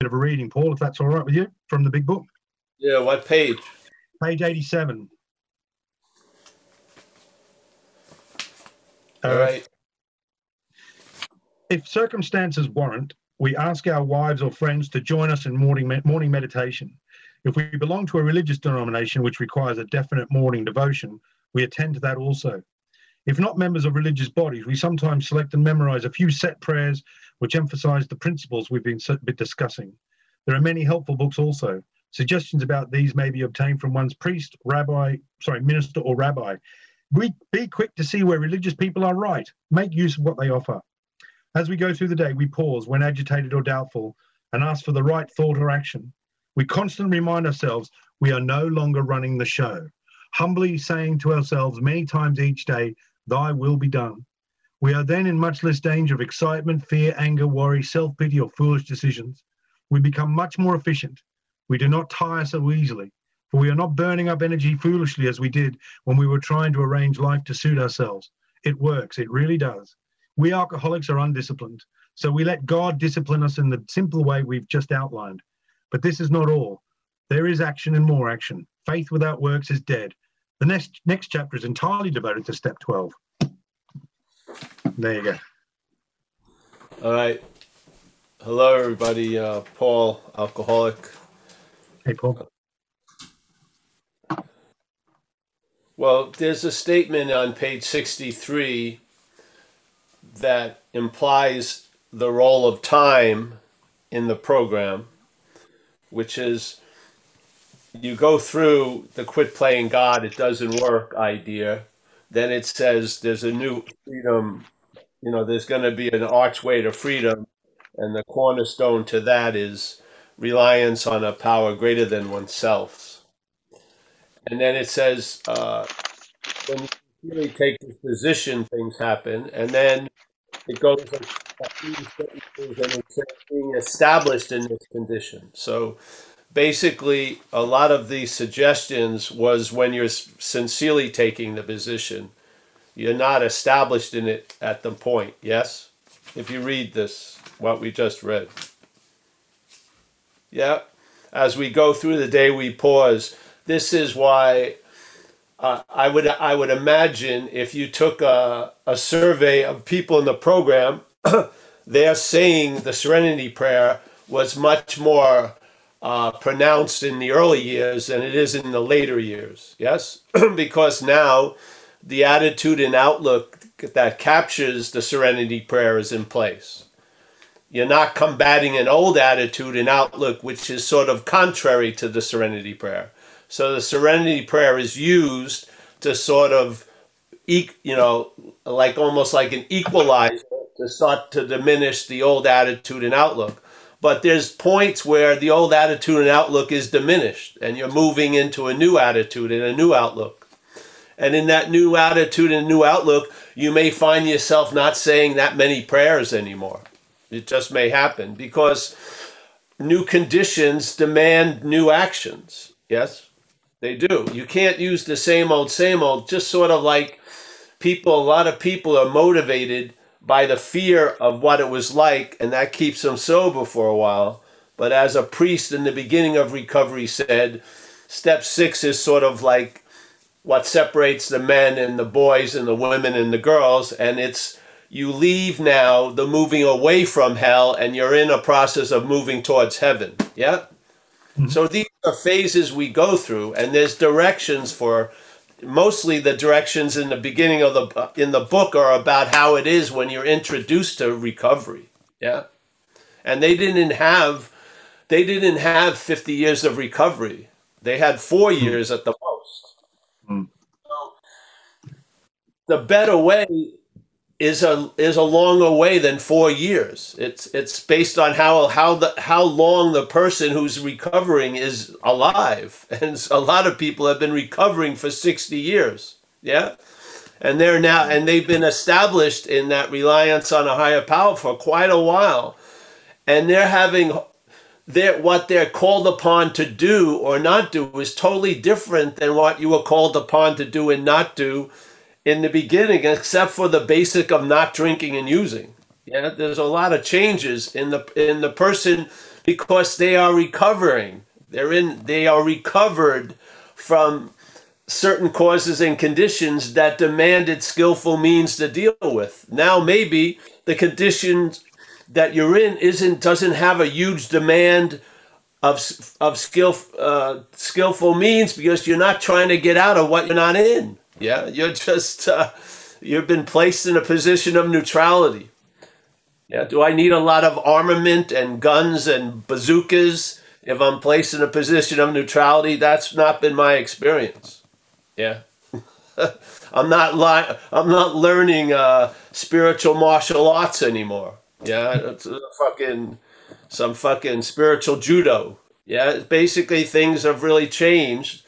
bit of a reading, Paul, if that's all right with you, from the big book. Yeah, what page? Page 87. All Uh, right. If circumstances warrant, we ask our wives or friends to join us in morning, me- morning meditation. If we belong to a religious denomination which requires a definite morning devotion, we attend to that also. If not members of religious bodies, we sometimes select and memorize a few set prayers which emphasize the principles we've been, discussing. There are many helpful books also. Suggestions about these may be obtained from one's priest, rabbi, sorry, minister or rabbi. We, be quick to see where religious people are right. Make use of what they offer. As we go through the day, we pause when agitated or doubtful and ask for the right thought or action. We constantly remind ourselves we are no longer running the show, humbly saying to ourselves many times each day, Thy will be done. We are then in much less danger of excitement, fear, anger, worry, self pity, or foolish decisions. We become much more efficient. We do not tire so easily, for we are not burning up energy foolishly as we did when we were trying to arrange life to suit ourselves. It works, it really does. We alcoholics are undisciplined, so we let God discipline us in the simple way we've just outlined. But this is not all. There is action and more action. Faith without works is dead. The next next chapter is entirely devoted to step 12. There you go. All right. Hello, everybody. Uh, Paul, alcoholic. Hey, Paul. Well, there's a statement on page 63 that implies the role of time in the program, which is you go through the quit playing God, it doesn't work idea. Then it says there's a new freedom, you know, there's going to be an archway to freedom. And the cornerstone to that is reliance on a power greater than oneself. And then it says, uh, when you really take this position, things happen. And then it goes being established in this condition. So basically, a lot of these suggestions was when you're sincerely taking the position, you're not established in it at the point. Yes? If you read this, what we just read. Yeah. As we go through the day, we pause. This is why uh, I would I would imagine if you took a, a survey of people in the program, they're saying the Serenity Prayer was much more uh, pronounced in the early years than it is in the later years. Yes, because now the attitude and outlook that captures the Serenity Prayer is in place. You're not combating an old attitude and outlook which is sort of contrary to the Serenity Prayer. So the Serenity Prayer is used to sort of, you know, like almost like an equalizer to start to diminish the old attitude and outlook. But there's points where the old attitude and outlook is diminished, and you're moving into a new attitude and a new outlook. And in that new attitude and new outlook, you may find yourself not saying that many prayers anymore. It just may happen because new conditions demand new actions. Yes, they do. You can't use the same old, same old, just sort of like people, a lot of people are motivated by the fear of what it was like, and that keeps them sober for a while. But as a priest in the beginning of recovery said, step six is sort of like what separates the men and the boys and the women and the girls, and it's you leave now the moving away from hell and you're in a process of moving towards heaven. Yeah? Mm-hmm. So these are phases we go through and there's directions for mostly the directions in the beginning of the in the book are about how it is when you're introduced to recovery. Yeah? And they didn't have they didn't have 50 years of recovery. They had 4 years at the most. Mm. So the better way is a is a longer way than four years. It's it's based on how how the how long the person who's recovering is alive, and a lot of people have been recovering for sixty years. Yeah, and they're now and they've been established in that reliance on a higher power for quite a while, and they're having. They're, what they're called upon to do or not do is totally different than what you were called upon to do and not do in the beginning, except for the basic of not drinking and using. Yeah, there's a lot of changes in the in the person because they are recovering. They're in they are recovered from certain causes and conditions that demanded skillful means to deal with. Now maybe the conditions that you're in isn't doesn't have a huge demand of of skill uh, skillful means because you're not trying to get out of what you're not in. Yeah, you're just uh, you've been placed in a position of neutrality. Yeah, do I need a lot of armament and guns and bazookas if I'm placed in a position of neutrality? That's not been my experience. Yeah. I'm not li- I'm not learning uh, spiritual martial arts anymore. Yeah, it's fucking some fucking spiritual judo. Yeah, basically things have really changed,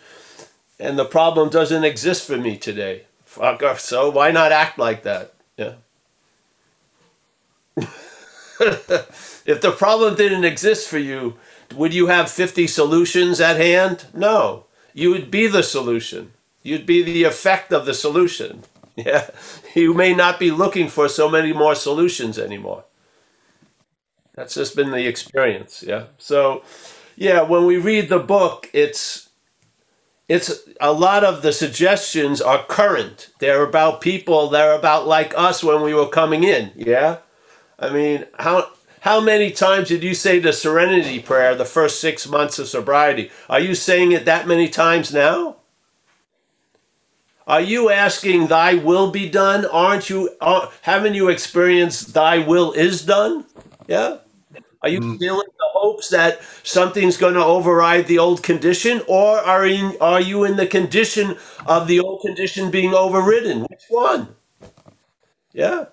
and the problem doesn't exist for me today. Fuck off. So why not act like that? Yeah. if the problem didn't exist for you, would you have 50 solutions at hand? No. You would be the solution. You'd be the effect of the solution. Yeah. You may not be looking for so many more solutions anymore. That's just been the experience. Yeah. So, yeah, when we read the book, it's it's a lot of the suggestions are current. They're about people. They're about like us when we were coming in. Yeah. I mean, how how many times did you say the Serenity Prayer the first six months of sobriety? Are you saying it that many times now? Are you asking Thy will be done? Aren't you? Are, haven't you experienced Thy will is done? Yeah. Are you mm. feeling the hopes that something's going to override the old condition, or are in, are you in the condition of the old condition being overridden? Which one? Yeah.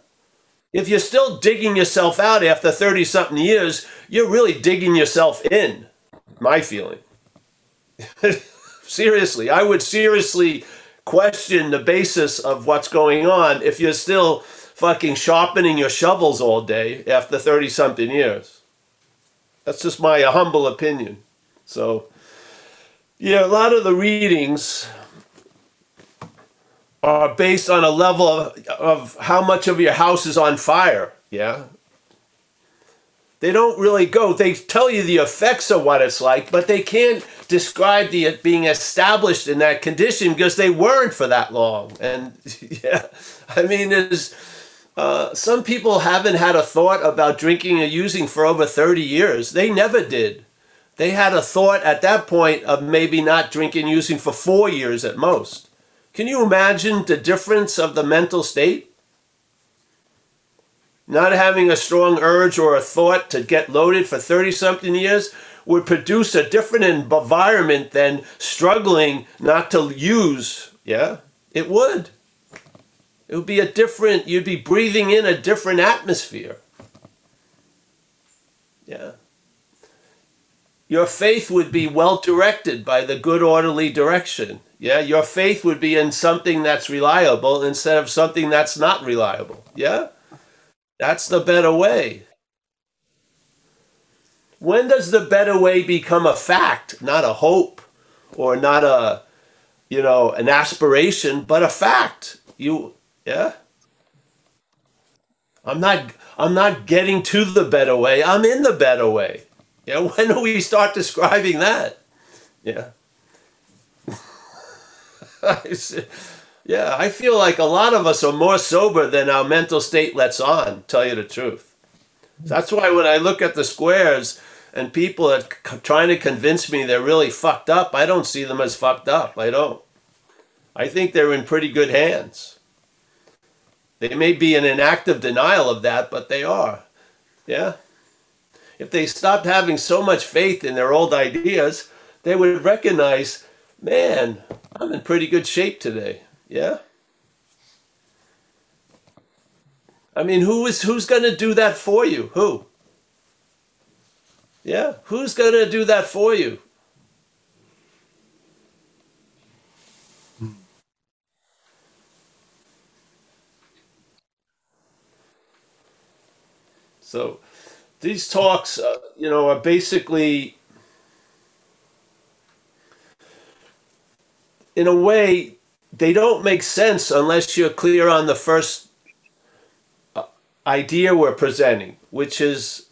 If you're still digging yourself out after 30 something years, you're really digging yourself in. My feeling. seriously, I would seriously question the basis of what's going on if you're still fucking sharpening your shovels all day after 30 something years. That's just my uh, humble opinion. So, yeah, a lot of the readings are based on a level of, of how much of your house is on fire. Yeah. They don't really go. They tell you the effects of what it's like, but they can't describe the uh, being established in that condition because they weren't for that long. And yeah, I mean, there's uh, some people haven't had a thought about drinking or using for over 30 years. They never did. They had a thought at that point of maybe not drinking using for four years at most. Can you imagine the difference of the mental state? Not having a strong urge or a thought to get loaded for 30 something years would produce a different environment than struggling not to use. Yeah, it would. It would be a different, you'd be breathing in a different atmosphere. Yeah. Your faith would be well directed by the good orderly direction. Yeah, your faith would be in something that's reliable instead of something that's not reliable. Yeah? That's the better way. When does the better way become a fact, not a hope or not a you know, an aspiration, but a fact? You yeah? I'm not I'm not getting to the better way. I'm in the better way. Yeah, when do we start describing that? Yeah. yeah, I feel like a lot of us are more sober than our mental state lets on, tell you the truth. That's why when I look at the squares and people are trying to convince me they're really fucked up, I don't see them as fucked up. I don't. I think they're in pretty good hands. They may be in an active denial of that, but they are. Yeah? If they stopped having so much faith in their old ideas, they would recognize, man, I'm in pretty good shape today. Yeah? I mean, who is who's going to do that for you? Who? Yeah, who's going to do that for you? So these talks, uh, you know, are basically, in a way, they don't make sense unless you're clear on the first uh, idea we're presenting, which is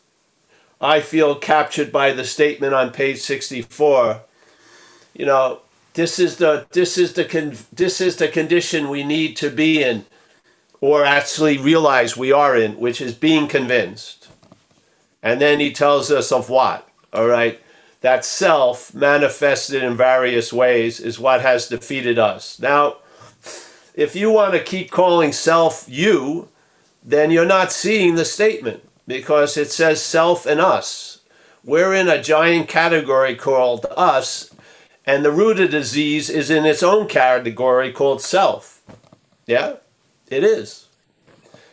I feel captured by the statement on page 64. You know, this is the this is the con- this is the condition we need to be in or actually realize we are in, which is being convinced. And then he tells us of what? All right. That self manifested in various ways is what has defeated us. Now, if you want to keep calling self you, then you're not seeing the statement because it says self and us. We're in a giant category called us, and the root of disease is in its own category called self. Yeah, it is.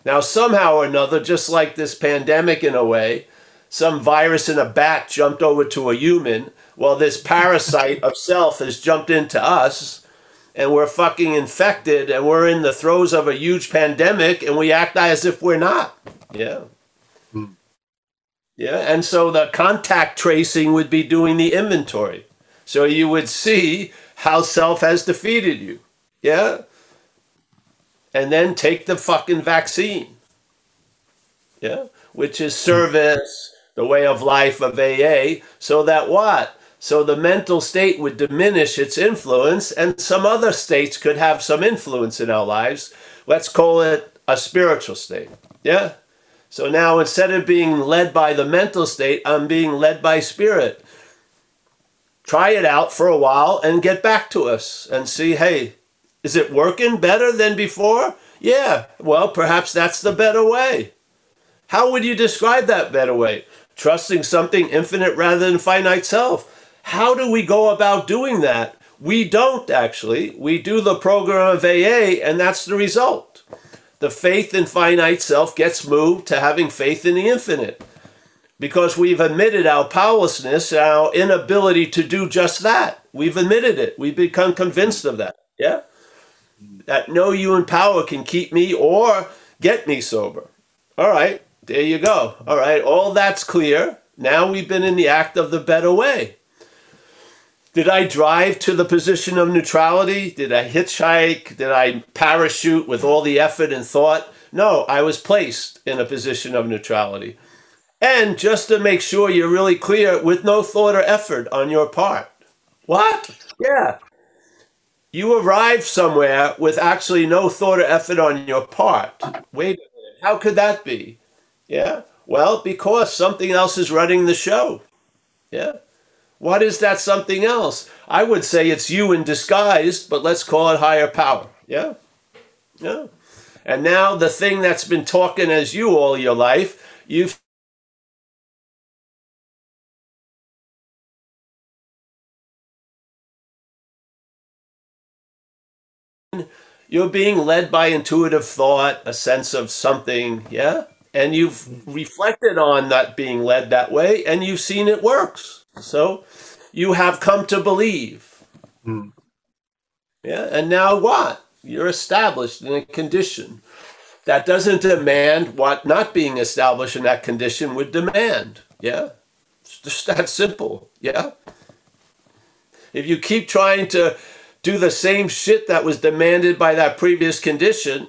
Now, somehow or another, just like this pandemic in a way, some virus in a bat jumped over to a human. Well, this parasite of self has jumped into us, and we're fucking infected, and we're in the throes of a huge pandemic, and we act as if we're not. Yeah. Hmm. Yeah, and so the contact tracing would be doing the inventory. So you would see how self has defeated you. Yeah? And then take the fucking vaccine. Yeah? Which is service, the way of life of AA, so that what? So the mental state would diminish its influence, and some other states could have some influence in our lives. Let's call it a spiritual state. Yeah? So now instead of being led by the mental state, I'm being led by spirit. Try it out for a while and get back to us and see hey, is it working better than before? Yeah, well, perhaps that's the better way. How would you describe that better way? Trusting something infinite rather than finite self. How do we go about doing that? We don't actually. We do the program of AA, and that's the result the faith in finite self gets moved to having faith in the infinite because we've admitted our powerlessness, our inability to do just that. We've admitted it. We've become convinced of that. Yeah? That no in power can keep me or get me sober. All right, there you go. All right, all that's clear. Now we've been in the act of the better way. Did I drive to the position of neutrality? Did I hitchhike? Did I parachute with all the effort and thought? No, I was placed in a position of neutrality. And just to make sure you're really clear, with no thought or effort on your part. What? Yeah. You arrive somewhere with actually no thought or effort on your part. Wait a minute. How could that be? Yeah. Well, because something else is running the show. Yeah. What is that something else? I would say it's you in disguise, but let's call it higher power. Yeah? Yeah. And now the thing that's been talking as you all your life, you've you're being led by intuitive thought, a sense of something, yeah? And you've reflected on that being led that way and you've seen it works. So you have come to believe. Mm. Yeah, and now what? You're established in a condition that doesn't demand what not being established in that condition would demand. Yeah, it's just that simple. Yeah. If you keep trying to do the same shit that was demanded by that previous condition,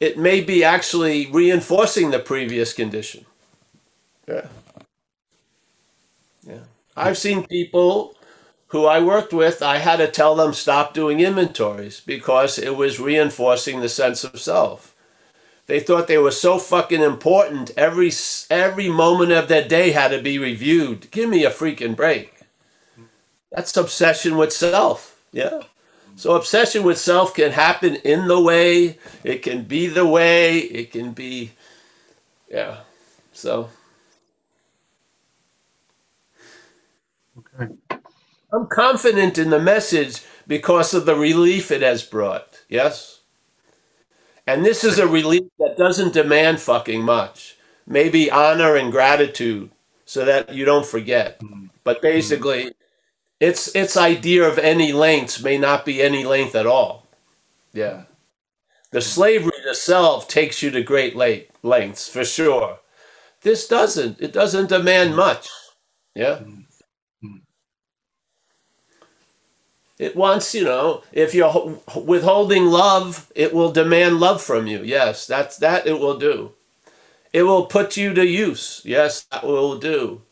it may be actually reinforcing the previous condition. Yeah. Yeah. I've seen people who I worked with, I had to tell them stop doing inventories because it was reinforcing the sense of self. They thought they were so fucking important. Every every moment of their day had to be reviewed. Give me a freaking break. That's obsession with self. Yeah. So obsession with self can happen in the way. It can be the way. It can be, yeah. So Okay. I'm confident in the message because of the relief it has brought. Yes? And this is a relief that doesn't demand fucking much. Maybe honor and gratitude so that you don't forget. Mm-hmm. But basically, its its idea of any length may not be any length at all. Yeah. The slavery to self takes you to great lengths for sure. This doesn't. It doesn't demand much. Yeah. Mm-hmm. It wants, you know, if you're withholding love, it will demand love from you. Yes, that's that it will do. It will put you to use. Yes, that will do.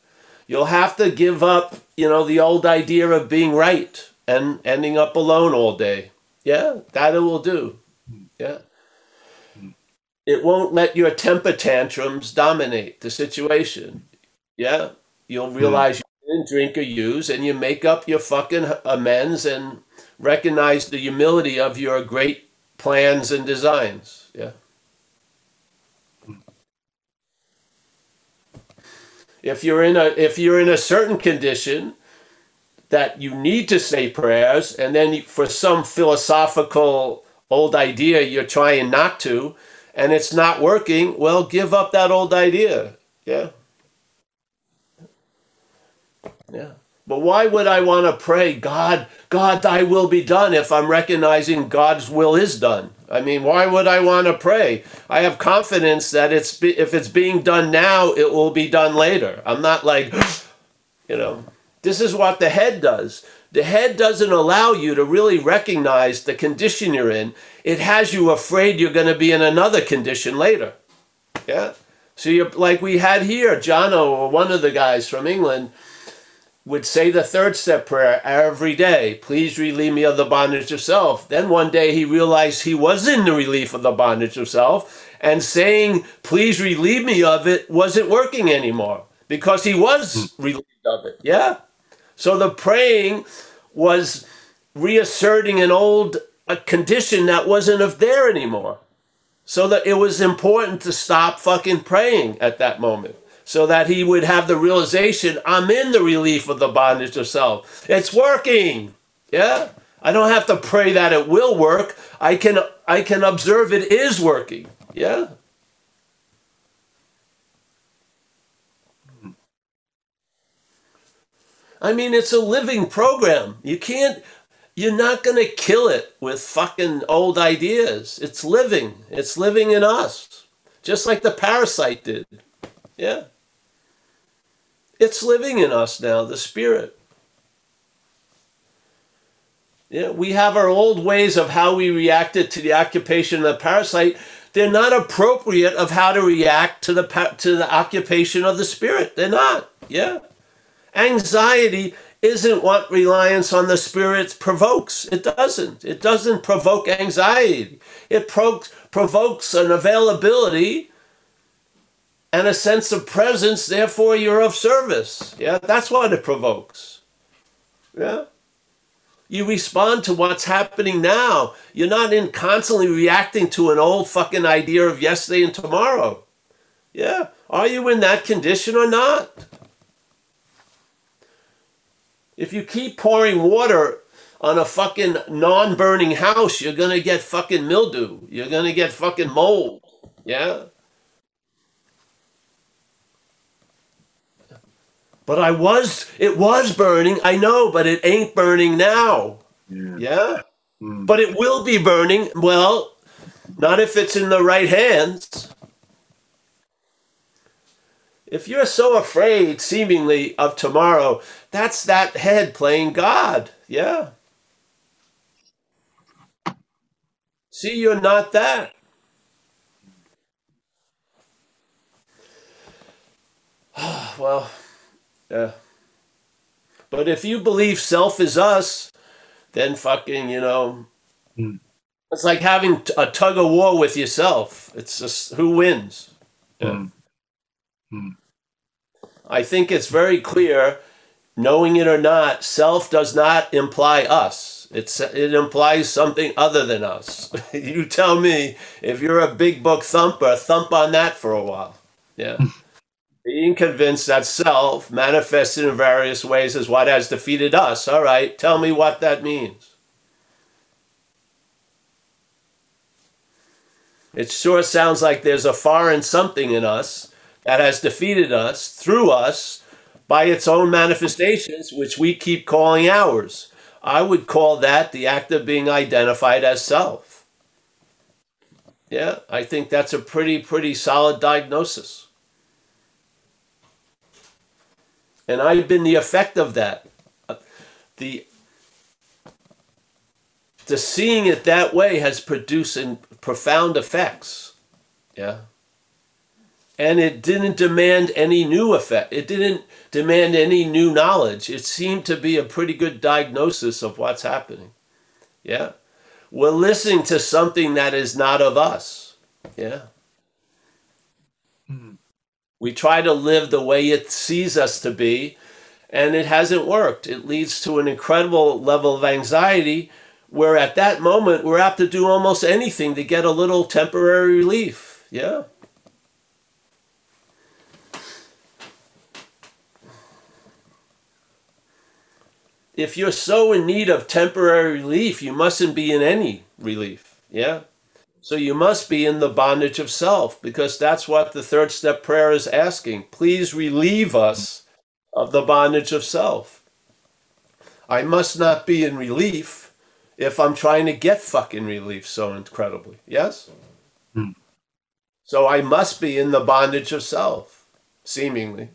You'll have to give up, you know, the old idea of being right and ending up alone all day. Yeah, that it will do. Yeah. It won't let your temper tantrums dominate the situation. Yeah. You'll hmm. realize you didn't drink or use and you make up your fucking amends and recognize the humility of your great plans and designs. Yeah. If you're in a if you're in a certain condition that you need to say prayers and then for some philosophical old idea you're trying not to and it's not working, well give up that old idea. Yeah. Yeah. But why would I want to pray, God, God, thy will be done if I'm recognizing God's will is done? I mean, why would I want to pray? I have confidence that it's if it's being done now, it will be done later. I'm not like, you know, this is what the head does. The head doesn't allow you to really recognize the condition you're in. It has you afraid you're going to be in another condition later. Yeah. So you're like we had here, Jono, or one of the guys from England would say the third step prayer every day. Please relieve me of the bondage of self. Then one day he realized he was in the relief of the bondage of self, and saying, please relieve me of it, wasn't working anymore because he was hmm. relieved of it. Yeah? So the praying was reasserting an old a condition that wasn't of there anymore. So that it was important to stop fucking praying at that moment so that he would have the realization I'm in the relief of the bondage of self. It's working. Yeah? I don't have to pray that it will work. I can I can observe it is working. Yeah? I mean, it's a living program. You can't, you're not going to kill it with fucking old ideas. It's living. It's living in us, just like the parasite did. Yeah. It's living in us now, the Spirit. Yeah, we have our old ways of how we reacted to the occupation of the parasite. They're not appropriate of how to react to the to the occupation of the spirit. They're not. Yeah. Anxiety isn't what reliance on the spirits provokes. It doesn't. It doesn't provoke anxiety. It pro- provokes an availability and a sense of presence, therefore you're of service. Yeah, that's what it provokes. Yeah. You respond to what's happening now. You're not in constantly reacting to an old fucking idea of yesterday and tomorrow. Yeah. Are you in that condition or not? If you keep pouring water on a fucking non burning house, you're going to get fucking mildew. You're going to get fucking mold. Yeah. But I was, it was burning. I know, but it ain't burning now. Yeah. yeah? Mm. But it will be burning. Well, not if it's in the right hands. If you're so afraid, seemingly, of tomorrow, that's that head playing God. Yeah. See, you're not that. well, yeah. But if you believe self is us, then fucking, you know, mm. it's like having a tug of war with yourself. It's just who wins. Yeah. Mm. Mm. I think it's very clear, knowing it or not, self does not imply us. It's, it implies something other than us. you tell me if you're a big book thumper, thump on that for a while. Yeah. Being convinced that self, manifested in various ways, is what has defeated us. All right, tell me what that means. It sure sounds like there's a foreign something in us that has defeated us through us by its own manifestations, which we keep calling ours. I would call that the act of being identified as self. Yeah, I think that's a pretty, pretty solid diagnosis. And I've been the effect of that. Uh, the, the seeing it that way has produced profound effects. Yeah. and it didn't demand any new effect. It didn't demand any new knowledge. It seemed to be a pretty good diagnosis of what's happening. Yeah. We're listening to something that is not of us. Yeah. We try to live the way it sees us to be, and it hasn't worked. It leads to an incredible level of anxiety where at that moment we're apt to do almost anything to get a little temporary relief. Yeah. If you're so in need of temporary relief, you mustn't be in any relief. Yeah. So you must be in the bondage of self because that's what the third step prayer is asking. Please relieve us of the bondage of self. I must not be in relief if I'm trying to get fucking relief so incredibly. Yes? Hmm. So I must be in the bondage of self, seemingly.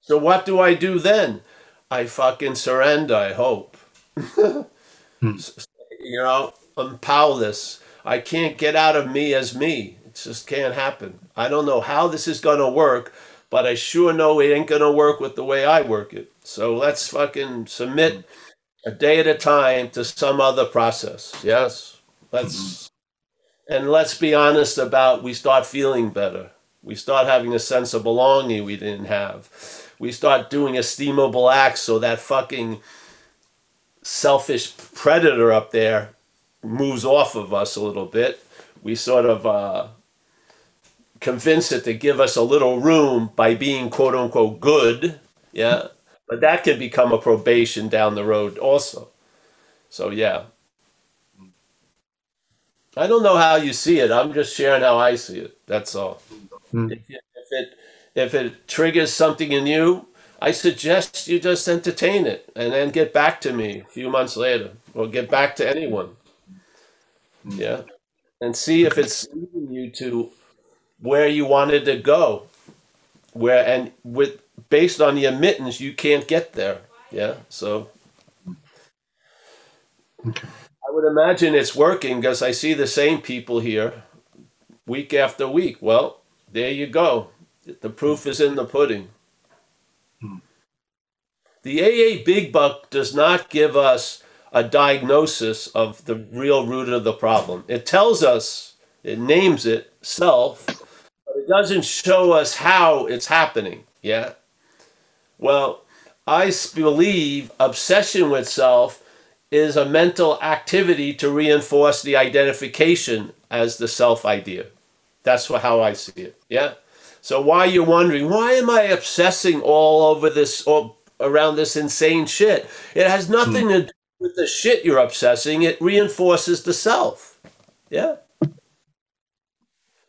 So what do I do then? I fucking surrender, I hope. Hmm. You know, I'm powerless. I can't get out of me as me. It just can't happen. I don't know how this is going to work, but I sure know it ain't going to work with the way I work it. So let's fucking submit a day at a time to some other process. Yes? Let's mm-hmm. and let's be honest about we start feeling better. We start having a sense of belonging we didn't have. We start doing esteemable acts so that fucking selfish predator up there moves off of us a little bit. We sort of uh, convince it to give us a little room by being quote unquote good. Yeah. But that can become a probation down the road also. So, yeah. I don't know how you see it. I'm just sharing how I see it. That's all. Hmm. If, if it if it triggers something in you, I suggest you just entertain it and then get back to me a few months later, or get back to anyone. Yeah, and see if it's leading you to where you wanted to go. Where and with based on the admittance, you can't get there. Yeah, so Okay. I would imagine it's working because I see the same people here week after week. Well, there you go. The proof is in the pudding. Hmm. The AA Big Book does not give us a diagnosis of the real root of the problem. It tells us, it names it self, but it doesn't show us how it's happening. Yeah? Well, I believe obsession with self is a mental activity to reinforce the identification as the self idea. That's how I see it. Yeah. So why you're wondering why am I obsessing all over this or around this insane shit? It has hmm. nothing to do with the shit you're obsessing. It reinforces the self. Yeah.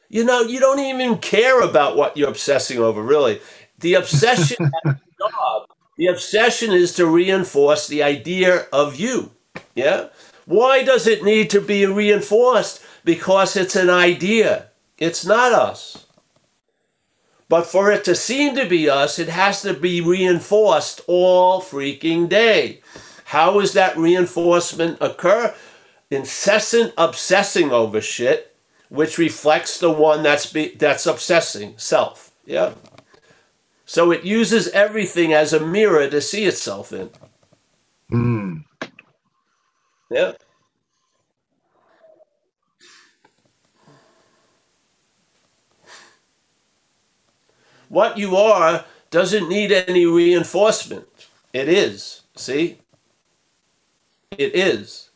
You know, you don't even care about what you're obsessing over, really. The obsession has a job. The obsession is to reinforce the idea of you. Yeah? Why does it need to be reinforced? Because it's an idea. It's not us. But for it to seem to be us, it has to be reinforced all freaking day. How does that reinforcement occur? Incessant obsessing over shit, which reflects the one that's be, that's obsessing, self. Yeah. So it uses everything as a mirror to see itself in. Hmm. Yeah. What you are doesn't need any reinforcement. It is. See? It is.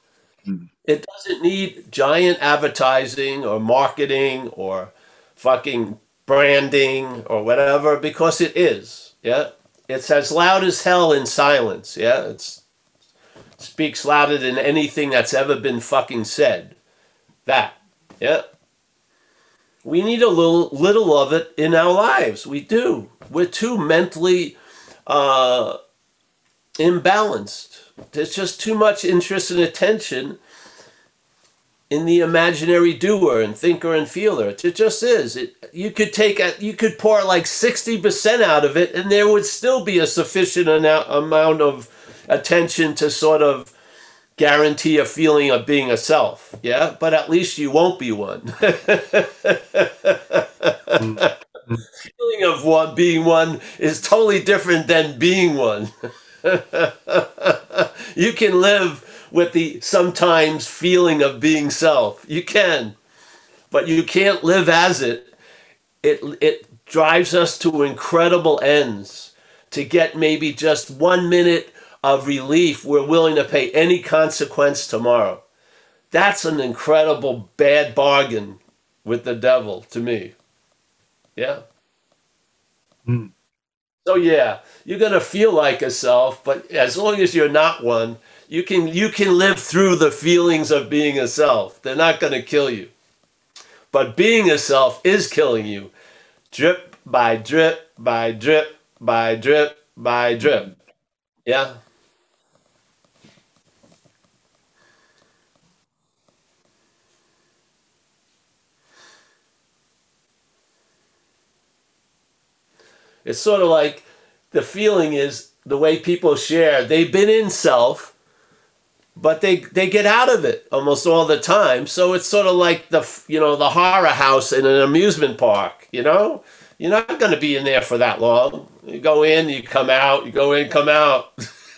It doesn't need giant advertising or marketing or fucking branding or whatever because it is. Yeah. It's as loud as hell in silence. Yeah. It's speaks louder than anything that's ever been fucking said. That. Yeah. We need a little little of it in our lives. We do. We're too mentally uh, imbalanced. There's just too much interest and attention in the imaginary doer and thinker and feeler. It just is. It, you could take a, you could pour like sixty percent out of it, and there would still be a sufficient amount of attention to sort of guarantee a feeling of being a self. Yeah, but at least you won't be one. Mm. Feeling of one being one is totally different than being one. you can live with the sometimes feeling of being self. You can, but you can't live as it. It it drives us to incredible ends. To get maybe just one minute of relief, we're willing to pay any consequence tomorrow. That's an incredible bad bargain with the devil to me. Yeah. Mm. So yeah, you're gonna feel like a self, but as long as you're not one, you can you can live through the feelings of being a self. They're not gonna kill you. But being a self is killing you. Drip by drip by drip by drip by drip. Yeah. It's sort of like the feeling is the way people share. They've been in self, but they they get out of it almost all the time. So it's sort of like the you know the horror house in an amusement park. You know, you're not going to be in there for that long. You go in, you come out. You go in, come out.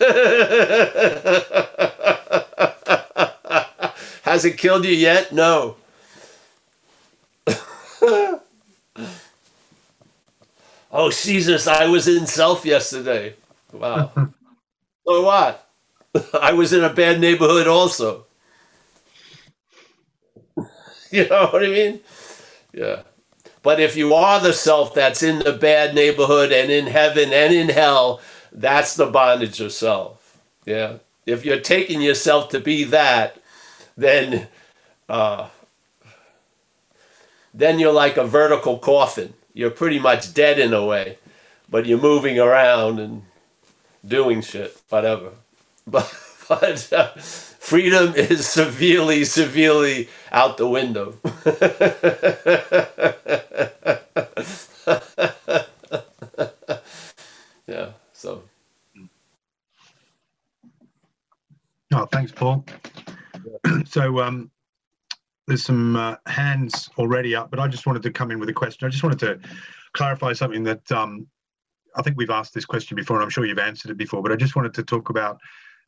Has it killed you yet? No. Oh, Jesus, I was in self yesterday. Wow. so what? I was in a bad neighborhood also. you know what I mean? Yeah. But if you are the self that's in the bad neighborhood and in heaven and in hell, that's the bondage of self. Yeah. If you're taking yourself to be that, then uh, then you're like a vertical coffin you're pretty much dead in a way, but you're moving around and doing shit, whatever. But but uh, freedom is severely, severely out the window. yeah. So. Oh, thanks, Paul. so, um, there's some uh, hands already up, but I just wanted to come in with a question. I just wanted to clarify something that um, I think we've asked this question before, and I'm sure you've answered it before. But I just wanted to talk about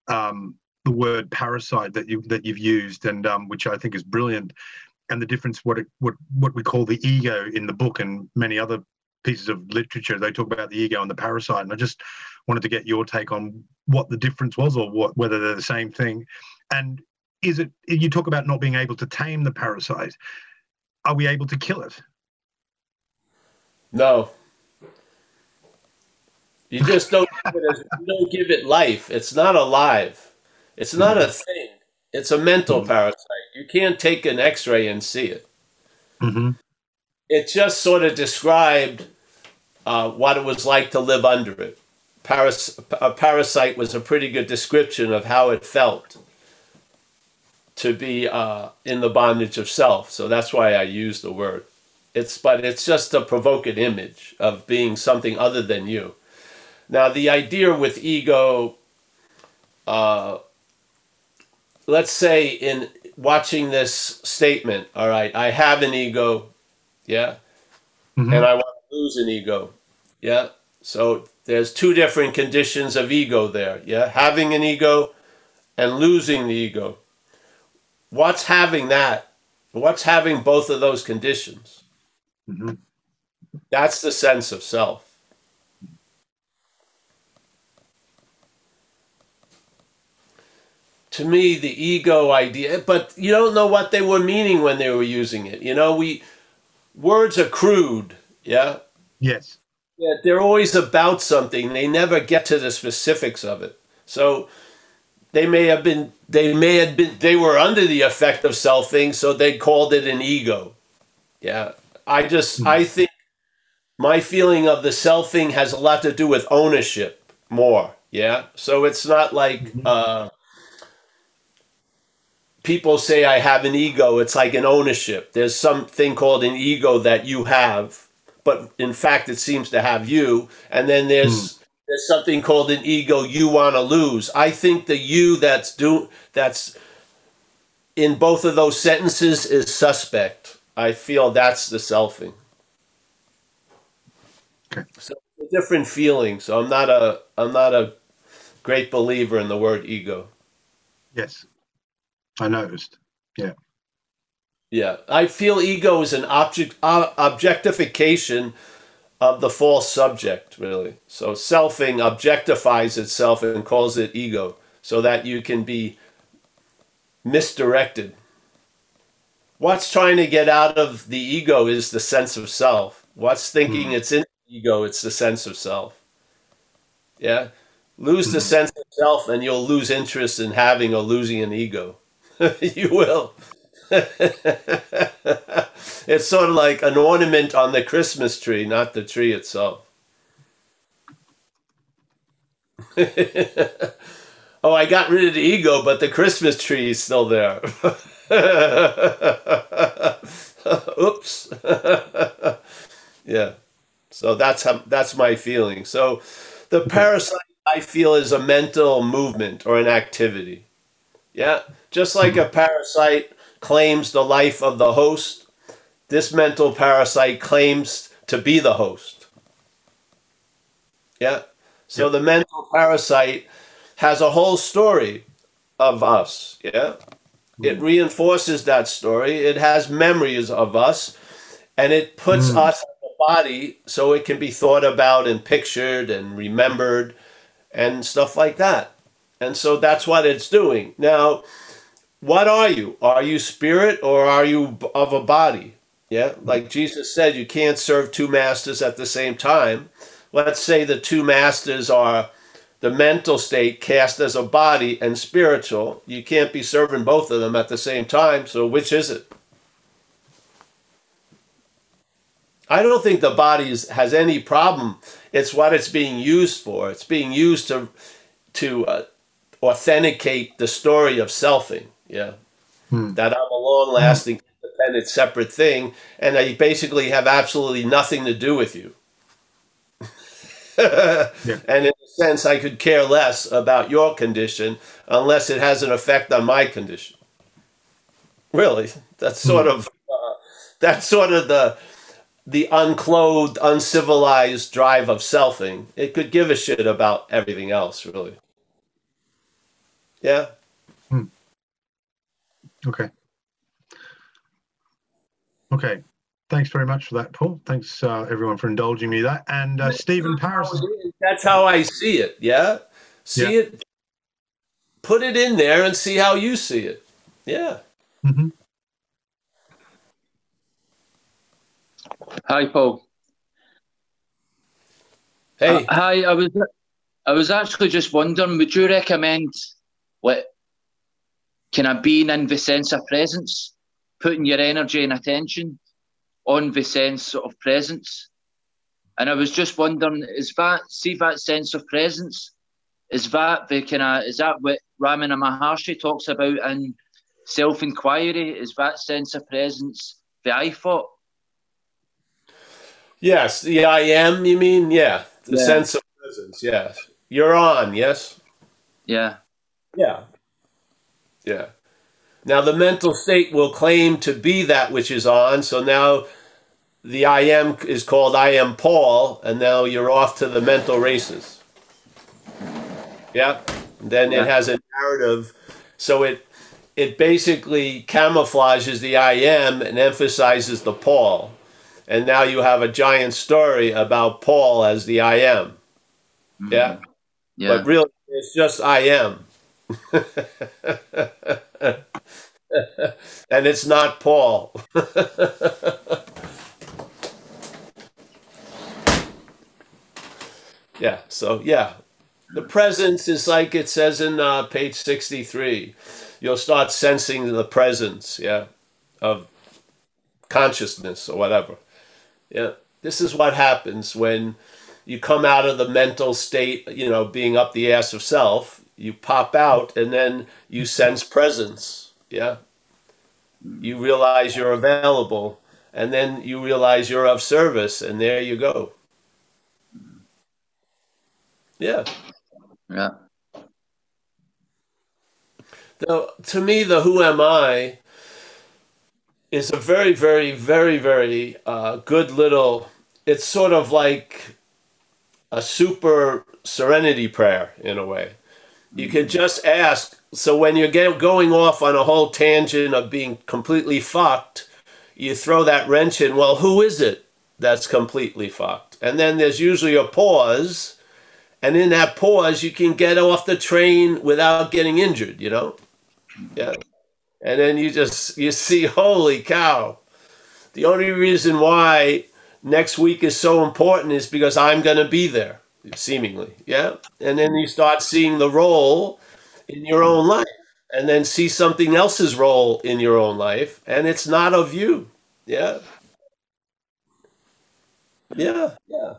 um, the word parasite that you that you've used, and um, which I think is brilliant, and the difference what it, what what we call the ego in the book and many other pieces of literature. They talk about the ego and the parasite, and I just wanted to get your take on what the difference was, or what whether they're the same thing, and is it you talk about not being able to tame the parasite. Are we able to kill it? No. You just don't give it as, don't give it life. It's not alive. It's not a thing. It's a mental mm-hmm. parasite. You can't take an x-ray and see it. Mm-hmm. it just sort of described uh, what it was like to live under it. Paras- a parasite was a pretty good description of how it felt to be uh, in the bondage of self. So that's why I use the word. It's but it's just a provocative image of being something other than you. Now the idea with ego, uh, let's say in watching this statement, all right, I have an ego, yeah, mm-hmm. and I want to lose an ego, yeah. So there's two different conditions of ego there, yeah, having an ego and losing the ego. What's having that? What's having both of those conditions? Mm-hmm. That's the sense of self. To me, the ego idea, but you don't know what they were meaning when they were using it. You know, we words are crude, yeah? Yes. Yeah, they're always about something. They never get to the specifics of it. So they may have been they may have been they were under the effect of selfing so they called it an ego. Yeah. I just mm-hmm. i think my feeling of the selfing has a lot to do with ownership more. Yeah. So it's not like mm-hmm. uh, people say i have an ego. It's like an ownership. There's something called an ego that you have but in fact it seems to have you. And then there's mm there's something called an ego you want to lose. I think the you that's do that's in both of those sentences is suspect. I feel that's the selfing. Okay. So it's a different feeling. So I'm not a I'm not a great believer in the word ego. Yes, I noticed. Yeah. Yeah, I feel ego is an object uh, objectification of the false subject, really. So selfing objectifies itself and calls it ego, so that you can be misdirected. What's trying to get out of the ego is the sense of self. What's thinking hmm. it's in the ego, it's the sense of self. Yeah? Lose the hmm. sense of self and you'll lose interest in having or losing an ego. you will. it's sort of like an ornament on the Christmas tree, not the tree itself. oh, I got rid of the ego, but the Christmas tree is still there. Oops. yeah. So that's how, that's my feeling. So the parasite I feel is a mental movement or an activity. Yeah. Just like a parasite claims the life of the host, this mental parasite claims to be the host. Yeah. So the mental parasite has a whole story of us. Yeah. It mm. reinforces that story. It has memories of us and it puts mm. us in the body so it can be thought about and pictured and remembered and stuff like that. And so that's what it's doing. Now, what are you? Are you spirit or are you of a body? Yeah, like Jesus said, you can't serve two masters at the same time. Let's say the two masters are the mental state cast as a body and spiritual. You can't be serving both of them at the same time. So, which is it? I don't think the body is, has any problem. It's what it's being used for. It's being used to to uh, authenticate the story of selfing. Yeah, that I'm a long-lasting, independent, separate thing, and I basically have absolutely nothing to do with you. And in a sense, I could care less about your condition unless it has an effect on my condition. Really, that's sort of uh, that's sort of the the unclothed, uncivilized drive of selfing. It could give a shit about everything else, really. Yeah. Okay. Okay. Thanks very much for that, Paul. Thanks, uh, everyone, for indulging me that. And uh, Stephen Paris. That's how I see it. Yeah. See Yeah. it. Put it in there and see how you see it. Yeah. Mhm. Hi, Paul. Hey. Uh, hi, I was I was actually just wondering, would you recommend what kind of being in the sense of presence, putting your energy and attention on the sense of presence? And I was just wondering, is that see that sense of presence? Is that the kind of is that what Ramana Maharshi talks about in self inquiry? Is that sense of presence the I thought? yes. The I am. You mean? Yeah. The Yeah. sense of presence. Yes. You're on. Yes. Yeah. Yeah. Yeah. Now the mental state will claim to be that which is on. So now the I am is called I am Paul, and now you're off to the mental races. Yeah. Then Yeah. it has a narrative. So it it basically camouflages the I am and emphasizes the Paul. And now you have a giant story about Paul as the I am. Mm-hmm. Yeah. Yeah. But really, it's just I am. and it's not Paul. yeah, so yeah. The presence is like it says in uh, page 63. You'll start sensing the presence, yeah, of consciousness or whatever. Yeah. This is what happens when you come out of the mental state, you know, being up the ass of self, you pop out and then you sense presence. Yeah. You realize you're available and then you realize you're of service and there you go. Yeah. yeah. The, to me, the who am I is a very, very, very, very uh, good little. It's sort of like a super serenity prayer in a way. You can just ask. So when you're going off on a whole tangent of being completely fucked, you throw that wrench in. Well, who is it that's completely fucked? And then there's usually a pause, and in that pause, you can get off the train without getting injured. You know, yeah. And then you just you see, holy cow! The only reason why next week is so important is because I'm going to be there, seemingly. Yeah. And then you start seeing the role in your own life and then see something else's role in your own life and it's not of you. Yeah. Yeah. Yeah.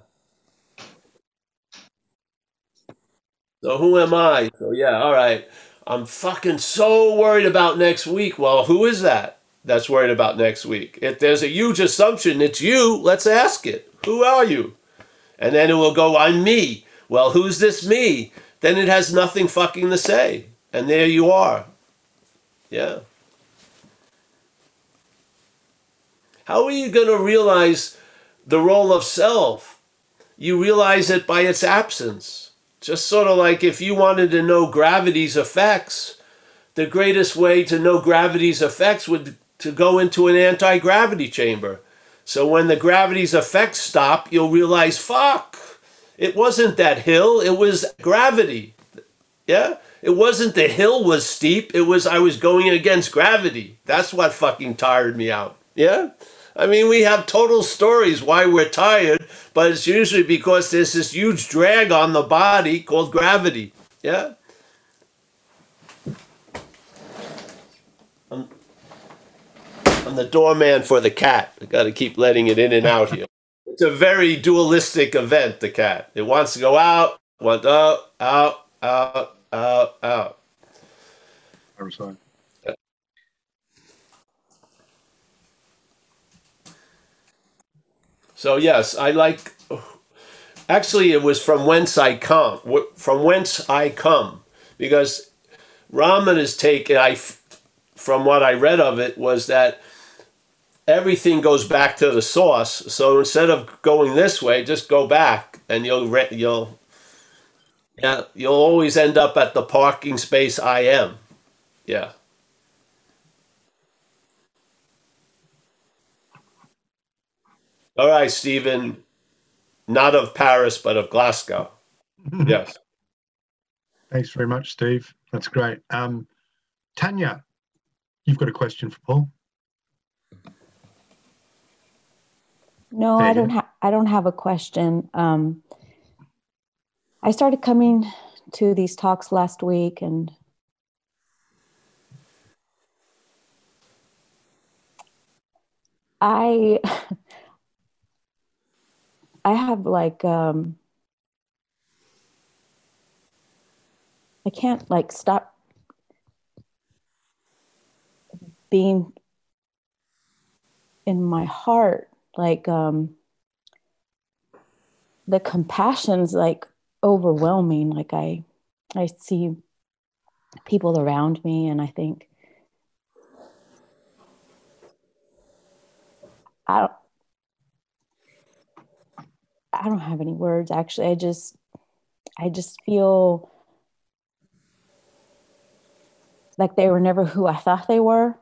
So who am I? So yeah, all right. I'm fucking so worried about next week. Well, who is that? that's worried about next week. If there's a huge assumption it's you, let's ask it. Who are you? And then it will go, I'm me. Well, who's this me? Then it has nothing fucking to say. And there you are. Yeah. How are you going to realize the role of self? You realize it by its absence. Just sort of like if you wanted to know gravity's effects, the greatest way to know gravity's effects would to go into an anti gravity chamber. So when the gravity's effects stop, you'll realize, fuck, it wasn't that hill, it was gravity. Yeah? It wasn't the hill was steep, it was I was going against gravity. That's what fucking tired me out. Yeah? I mean, we have total stories why we're tired, but it's usually because there's this huge drag on the body called gravity. Yeah? I'm the doorman for the cat. I got to keep letting it in and out here. It's a very dualistic event, the cat. It wants to go out, wants out, out, out, out, out. I'm sorry. So yes, I like. Actually, it was from whence I come. From whence I come, because Ramana's take. I, from what I read of it, was that everything goes back to the source. So instead of going this way, just go back, and you'll re- you'll yeah you'll always end up at the parking space I am. Yeah. All right, Stephen. Not of Paris, but of Glasgow. yes. Thanks very much, Steve. That's great. Um, Tanya, you've got a question for Paul. No, I don't have. I don't have a question. Um, I started coming to these talks last week, and I I have like um, I can't like stop being in my heart like um the compassion's like overwhelming. Like i i see people around me and i think i don't i don't have any words actually. I just i just feel like they were never who i thought they were.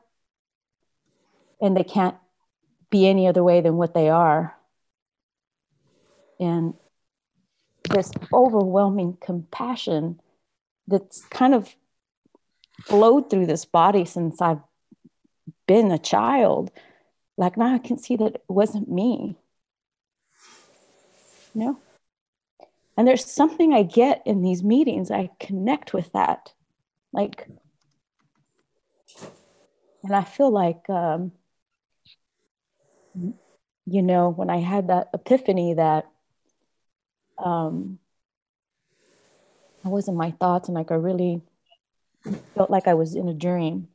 And they can't be any other way than what they are. And this overwhelming compassion that's kind of flowed through this body since I've been a child. Like now I can see that it wasn't me. You know? And there's something I get in these meetings. I connect with that. Like, and I feel like um, you know, when I had that epiphany that um, I was in my thoughts and like I really felt like I was in a dream,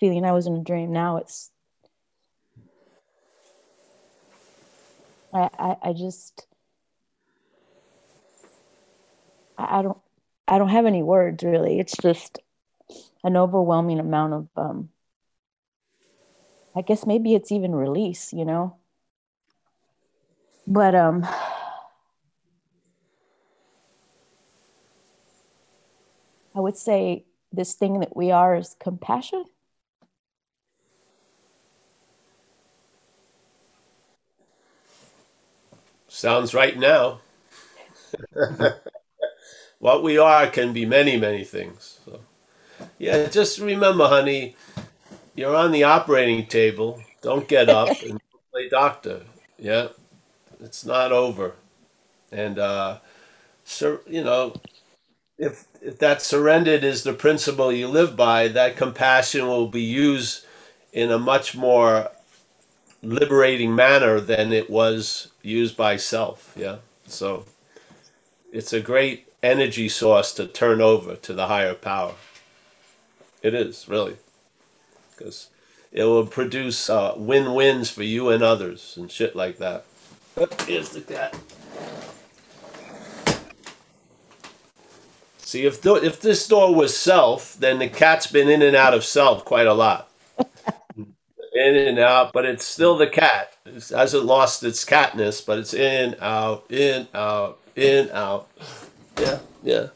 feeling I was in a dream. Now it's, I, I, I just, I, I don't, I don't have any words really. It's just an overwhelming amount of um, I guess maybe it's even release, you know. But um I would say this thing that we are is compassion. Sounds right now. what we are can be many, many things. So, yeah, just remember, honey, you're on the operating table. Don't get up and play doctor. Yeah, it's not over. And uh, so you know, if if that surrendered is the principle you live by, that compassion will be used in a much more liberating manner than it was used by self. Yeah. So it's a great energy source to turn over to the higher power. It is, really. Because it will produce uh, win wins for you and others and shit like that. Here's the cat. See, if, th- if this door was self, then the cat's been in and out of self quite a lot in and out, but it's still the cat. It hasn't lost its catness, but it's in, out, in, out, in, out. Yeah, yeah.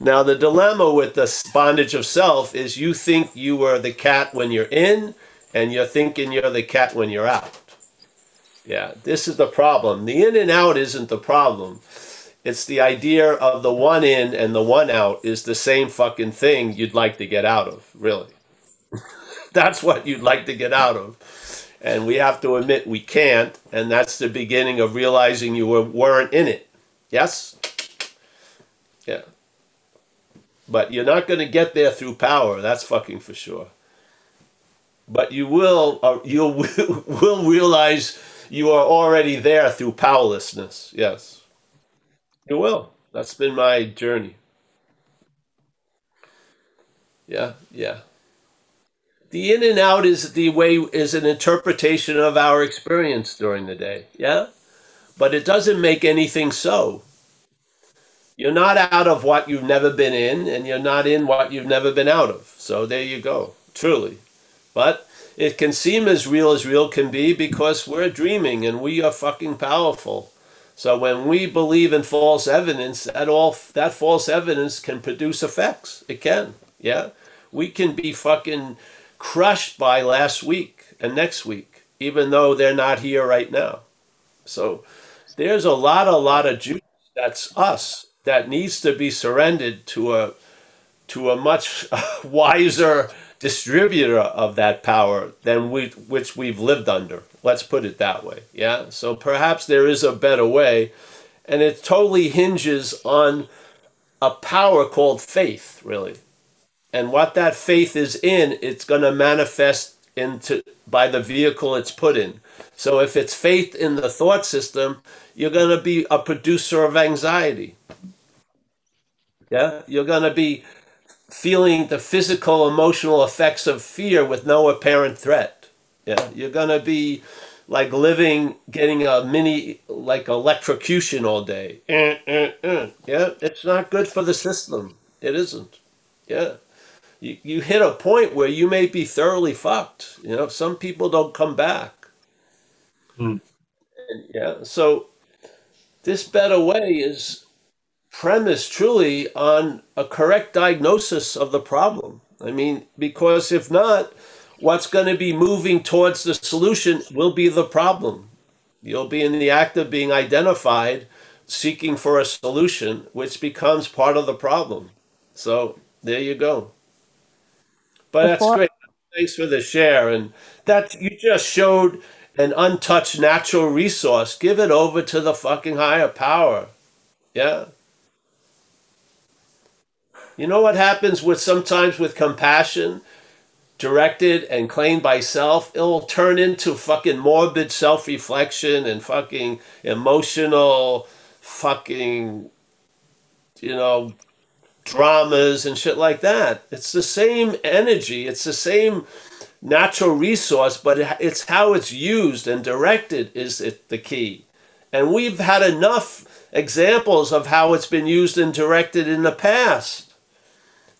Now, the dilemma with the bondage of self is you think you are the cat when you're in, and you're thinking you're the cat when you're out. Yeah, this is the problem. The in and out isn't the problem. It's the idea of the one in and the one out is the same fucking thing you'd like to get out of, really. that's what you'd like to get out of. And we have to admit we can't, and that's the beginning of realizing you were, weren't in it. Yes? Yeah. But you're not going to get there through power, that's fucking for sure. But you will, uh, you will, will realize you are already there through powerlessness. Yes. You will. That's been my journey. Yeah, yeah the in and out is the way is an interpretation of our experience during the day yeah but it doesn't make anything so you're not out of what you've never been in and you're not in what you've never been out of. So there you go truly. But it can seem as real as real can be because we're dreaming and we are fucking powerful. So when we believe in false evidence that all that false evidence can produce effects. It can yeah? We can be fucking crushed by last week and next week, even though they're not here right now. So there's a lot, a lot of juice that's us that needs to be surrendered to a to a much wiser distributor of that power than we which we've lived under. Let's put it that way. Yeah. So perhaps there is a better way, and it totally hinges on a power called faith, really and what that faith is in, it's going to manifest into by the vehicle it's put in. So if it's faith in the thought system, you're going to be a producer of anxiety. Yeah, you're going to be feeling the physical, emotional effects of fear with no apparent threat. Yeah, you're going to be like living, getting a mini, like electrocution all day. Eh, eh, eh. Yeah, it's not good for the system. It isn't. Yeah you, you hit a point where you may be thoroughly fucked. You know, some people don't come back. Mm. And, yeah, so this better way is premised truly on a correct diagnosis of the problem. I mean, because if not, what's going to be moving towards the solution will be the problem. You'll be in the act of being identified, seeking for a solution, which becomes part of the problem. So there you go. But Before- that's great. Thanks for the share. And that you just showed an untouched natural resource. Give it over to the fucking higher power. Yeah. You know what happens with sometimes with compassion directed and claimed by self? It'll turn into fucking morbid self reflection and fucking emotional fucking, you know, dramas and shit like that. It's the same energy, it's the same natural resource, but it's how it's used and directed is it the key. And we've had enough examples of how it's been used and directed in the past.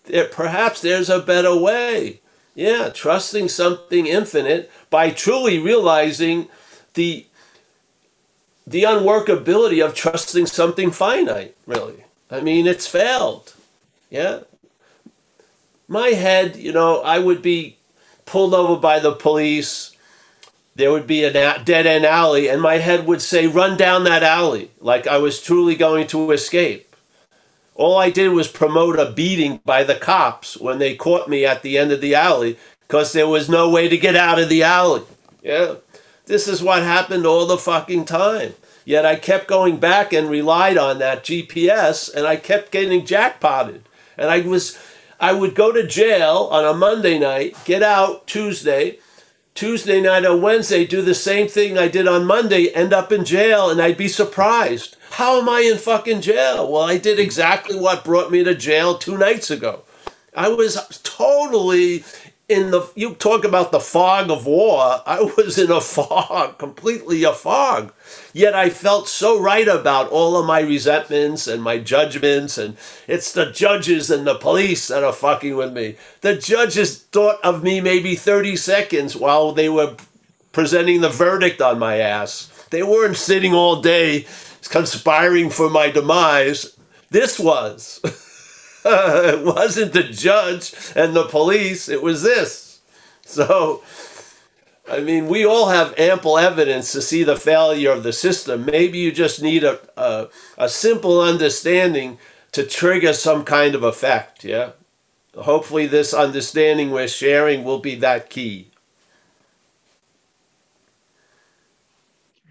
There, perhaps there's a better way. Yeah, trusting something infinite by truly realizing the the unworkability of trusting something finite, really. I mean, it's failed. Yeah. my head, you know, I would be pulled over by the police. There would be a dead end alley, and my head would say, run down that alley, like I was truly going to escape. All I did was promote a beating by the cops when they caught me at the end of the alley because there was no way to get out of the alley. Yeah. This is what happened all the fucking time. Yet I kept going back and relied on that GPS and I kept getting jackpotted. And I was I would go to jail on a Monday night, get out Tuesday, Tuesday night or Wednesday, do the same thing I did on Monday, end up in jail, and I'd be surprised. How am I in fucking jail? Well, I did exactly what brought me to jail two nights ago. I was totally in the you talk about the fog of war. I was in a fog completely a fog. Yet i felt so right about all of my resentments and my judgments and it's the judges and the police that are fucking with me. The judges thought of me maybe 30 seconds while they were presenting the verdict on my ass. They weren't sitting all day conspiring for my demise. This was it wasn't the judge and the police, it was this. So, I mean, we all have ample evidence to see the failure of the system. Maybe you just need a, a, a simple understanding to trigger some kind of effect, yeah? Hopefully, this understanding we're sharing will be that key.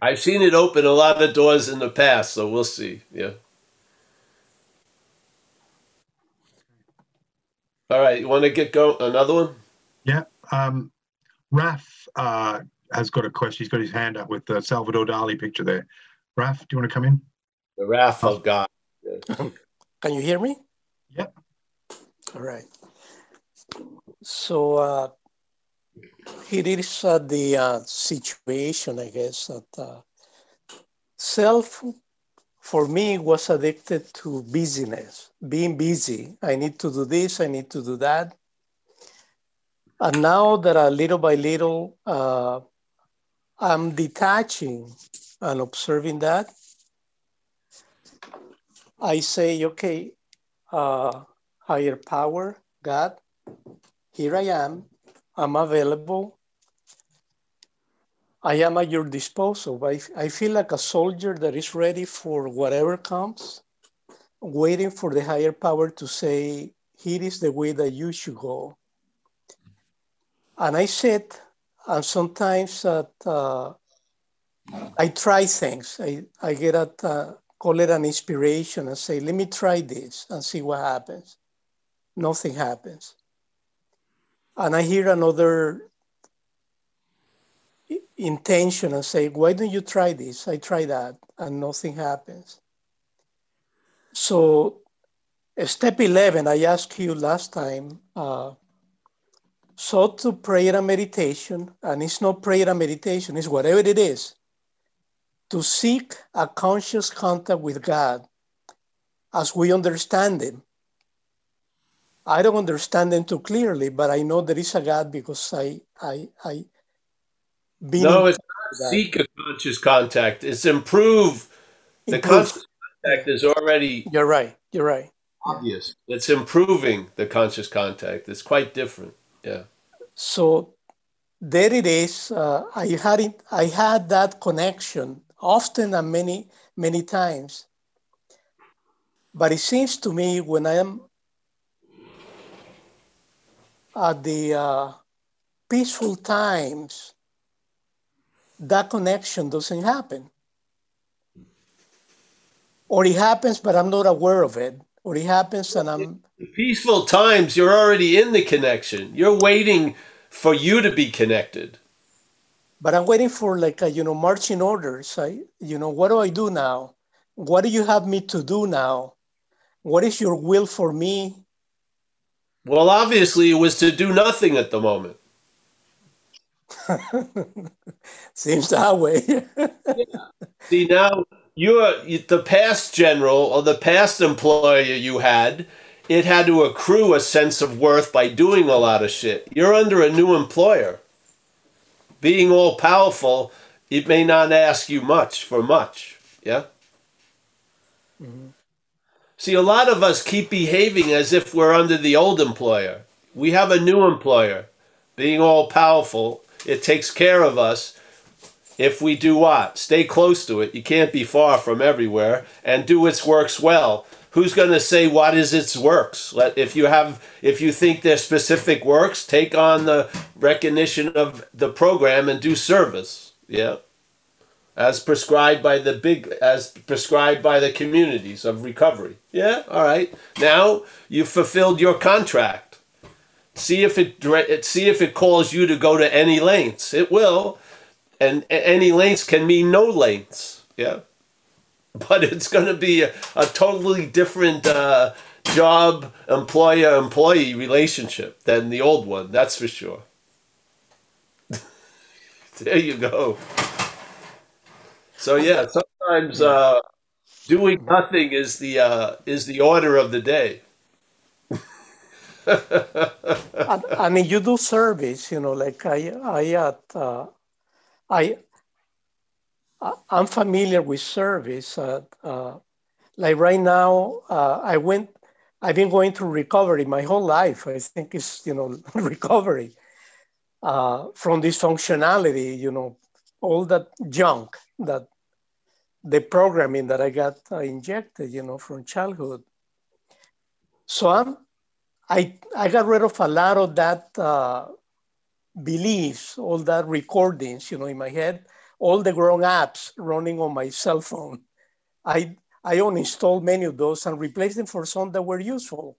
I've seen it open a lot of doors in the past, so we'll see, yeah. All right, you want to get go another one? Yeah. Um, Raf uh, has got a question. He's got his hand up with the Salvador Dali picture there. Raf, do you want to come in? The wrath of God. Can you hear me? Yep. All right. So uh, here is uh, the uh, situation, I guess, that uh, self for me was addicted to busyness, being busy. I need to do this, I need to do that. And now that uh, little by little, uh, I'm detaching and observing that, I say, okay, uh, higher power, God, here I am, I'm available, I am at your disposal. I, I feel like a soldier that is ready for whatever comes, waiting for the higher power to say, here is the way that you should go. And I sit, and sometimes that uh, I try things. I, I get at, uh, call it an inspiration and say, let me try this and see what happens. Nothing happens. And I hear another intention and say, why don't you try this? I try that and nothing happens. So step 11, I asked you last time, uh, so to prayer and meditation, and it's not prayer and meditation, it's whatever it is, to seek a conscious contact with God as we understand Him. I don't understand Him too clearly, but I know there is a God because I, I, I, being no, it's not seek a conscious contact. It's improve. The improve. conscious contact is already. You're right. You're right. Obvious. It's improving the conscious contact. It's quite different. Yeah. So there it is. Uh, I had it. I had that connection often and many many times. But it seems to me when I am at the uh, peaceful times that connection doesn't happen. Or it happens, but I'm not aware of it. Or it happens and I'm. In peaceful times, you're already in the connection. You're waiting for you to be connected. But I'm waiting for like a, you know marching orders. I you know what do I do now? What do you have me to do now? What is your will for me? Well, obviously, it was to do nothing at the moment. Seems that way. yeah. See now, you're the past general or the past employer you had. It had to accrue a sense of worth by doing a lot of shit. You're under a new employer. Being all powerful, it may not ask you much for much. Yeah. Mm-hmm. See, a lot of us keep behaving as if we're under the old employer We have a new employer, being all powerful. It takes care of us if we do what? Stay close to it. You can't be far from everywhere and do its works well. Who's going to say what is its works? Let if you have if you think there's specific works, take on the recognition of the program and do service. Yeah. As prescribed by the big as prescribed by the communities of recovery. Yeah, all right. Now you've fulfilled your contract. See if it see if it calls you to go to any lengths. It will and any lengths can mean no lengths. Yeah, but it's going to be a, a totally different uh, job employer employee relationship than the old one. That's for sure. there you go. So yeah, sometimes uh, doing nothing is the uh, is the order of the day. I, mean, you do service, you know, like I I at uh, I, I'm familiar with service. Uh, uh, like right now, uh, I went, I've been going through recovery my whole life. I think it's, you know, recovery uh, from dysfunctionality, you know, all that junk that the programming that I got uh, injected, you know, from childhood. So I'm, I, I got rid of a lot of that uh, beliefs, all that recordings, you know, in my head, all the grown apps running on my cell phone. I, I uninstalled many of those and replaced them for some that were useful.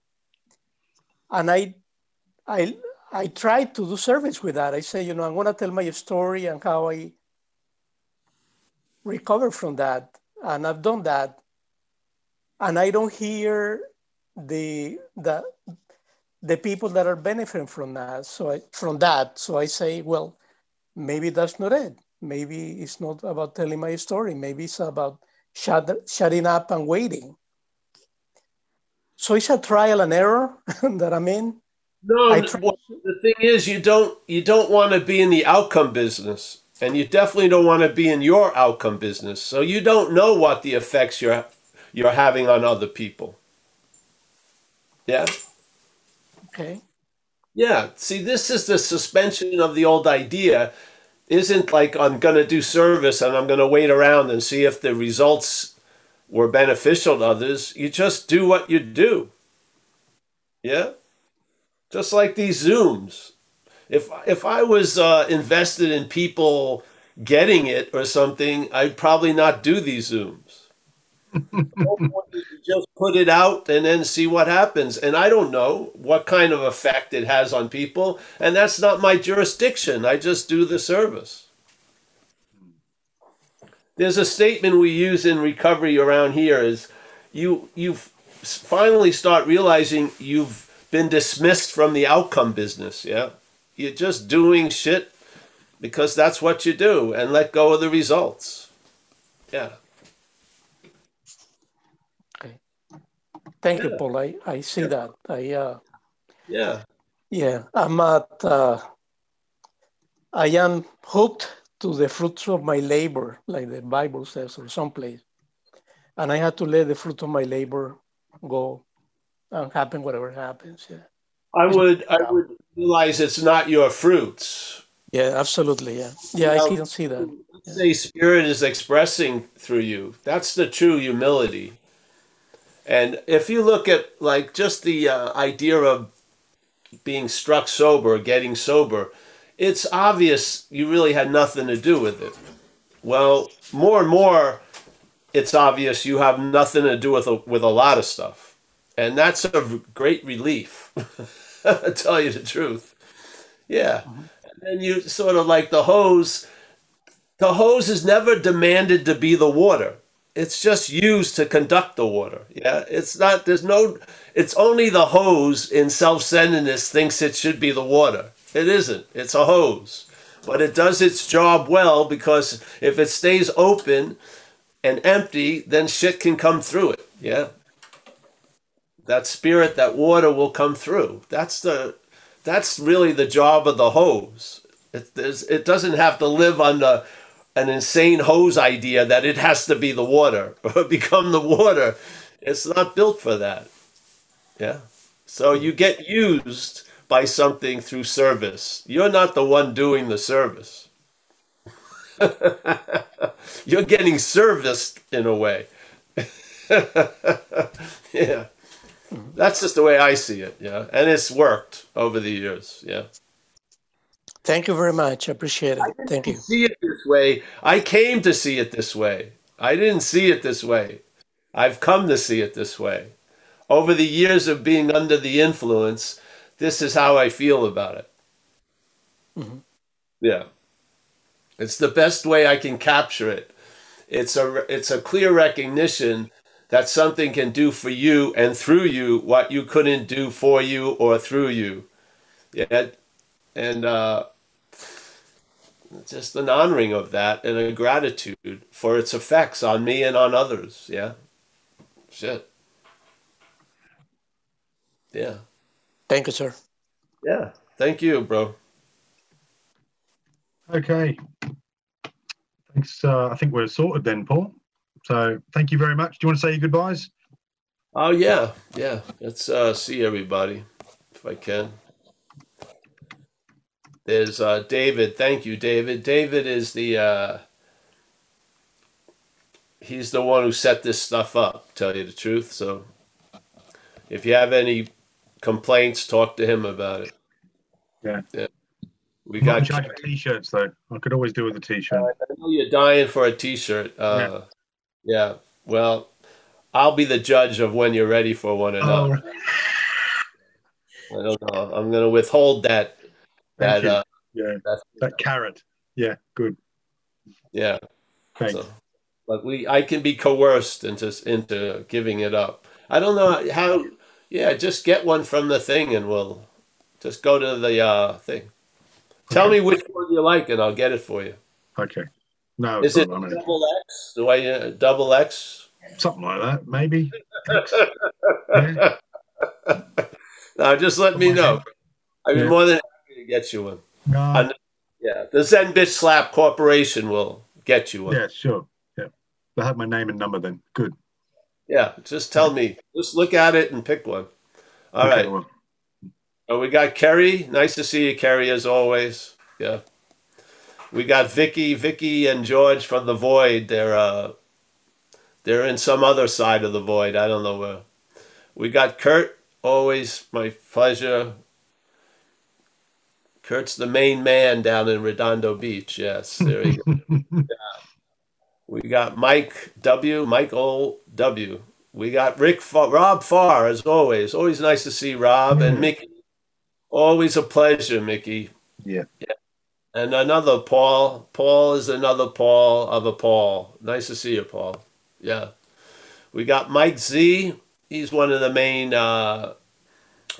And I, I, I tried to do service with that. I say, you know, I'm going to tell my story and how I recovered from that. And I've done that. And I don't hear the, the, the people that are benefiting from that. So I, from that, so I say, well, maybe that's not it. Maybe it's not about telling my story. Maybe it's about shut, shutting up and waiting. So it's a trial and error that I'm in. No, try- well, the thing is, you don't you don't want to be in the outcome business, and you definitely don't want to be in your outcome business. So you don't know what the effects you're you're having on other people. Yeah. Okay. Yeah. See, this is the suspension of the old idea. Isn't like I'm going to do service and I'm going to wait around and see if the results were beneficial to others. You just do what you do. Yeah. Just like these Zooms. If if I was uh, invested in people getting it or something, I'd probably not do these Zooms just put it out and then see what happens. And I don't know what kind of effect it has on people, and that's not my jurisdiction. I just do the service. There's a statement we use in recovery around here is you you finally start realizing you've been dismissed from the outcome business, yeah? You're just doing shit because that's what you do and let go of the results. Yeah. Thank you, Paul. I, I see that. I uh, yeah yeah. I'm at uh, I am hooked to the fruits of my labor, like the Bible says, or someplace, and I had to let the fruit of my labor go and happen whatever happens. Yeah. I would I would realize it's not your fruits. Yeah, absolutely. Yeah, yeah. I can see that. Say spirit is expressing through you. That's the true humility. And if you look at like just the uh, idea of being struck sober, getting sober, it's obvious you really had nothing to do with it. Well, more and more, it's obvious you have nothing to do with a, with a lot of stuff, and that's a great relief. to tell you the truth, yeah. Mm-hmm. And then you sort of like the hose. The hose is never demanded to be the water it's just used to conduct the water. Yeah, it's not. There's no. It's only the hose in self-centeredness thinks it should be the water. It isn't. It's a hose, but it does its job well because if it stays open and empty, then shit can come through it. Yeah. That spirit, that water will come through. That's the. That's really the job of the hose. It, it doesn't have to live on the an insane hose idea that it has to be the water or become the water. It's not built for that. Yeah. So you get used by something through service. You're not the one doing the service. You're getting serviced in a way. yeah. That's just the way I see it. Yeah. And it's worked over the years. Yeah. Thank you very much. I appreciate it. Thank you. See it this way. I came to see it this way. I didn't see it this way. I've come to see it this way. Over the years of being under the influence, this is how I feel about it. Mm-hmm. Yeah. It's the best way I can capture it. It's a it's a clear recognition that something can do for you and through you what you couldn't do for you or through you. Yeah. And uh just an honoring of that and a gratitude for its effects on me and on others. Yeah. Shit. Yeah. Thank you, sir. Yeah. Thank you, bro. Okay. Thanks. Uh, I think we're sorted then, Paul. So thank you very much. Do you want to say your goodbyes? Oh yeah, yeah. Let's uh, see everybody if I can. There's uh, David. Thank you, David. David is the uh, he's the one who set this stuff up. Tell you the truth. So if you have any complaints, talk to him about it. Yeah. Yeah. We I'm got. charge of t-shirts though. I could always do with a t-shirt. I know you're dying for a T-shirt. Uh, yeah. Well, I'll be the judge of when you're ready for one or Oh, not. I don't know. I'm going to withhold that. Thank That. you. Uh, yeah, that that carrot. Yeah, good. yeah. Thanks. So, but we, I can be coerced into into giving it up. I don't know how. Yeah, just get one from the thing, and we'll just go to the uh, thing. Tell me which one you like, and I'll get it for you. Okay. No, Is it not, I double X? The way you, double X? something like that, maybe. Yeah. no, just let me know. I'd be Yeah. more than happy to get you one. I- Yeah, the Zen Bitch Slap Corporation will get you one. yeah, sure. Yeah, they have my name and number then. Good. Yeah, just tell me. Just look at it and pick one. All Okay, right. well, Oh, we got Kerry. Nice to see you, Kerry, as always. Yeah. We got Vicky, Vicky and George from the Void. They're uh, they're in some other side of the Void. I don't know where. We got Kurt. Always my pleasure. Kurt's the main man down in Redondo Beach. Yes, there you go. We got Mike W. Michael W. We got Rick Fa- Rob Farr as always. Always nice to see Rob and Mickey. Always a pleasure, Mickey. Yeah. And another Paul. Paul is another Paul of a Paul. Nice to see you, Paul. Yeah. We got Mike Z. He's one of the main uh,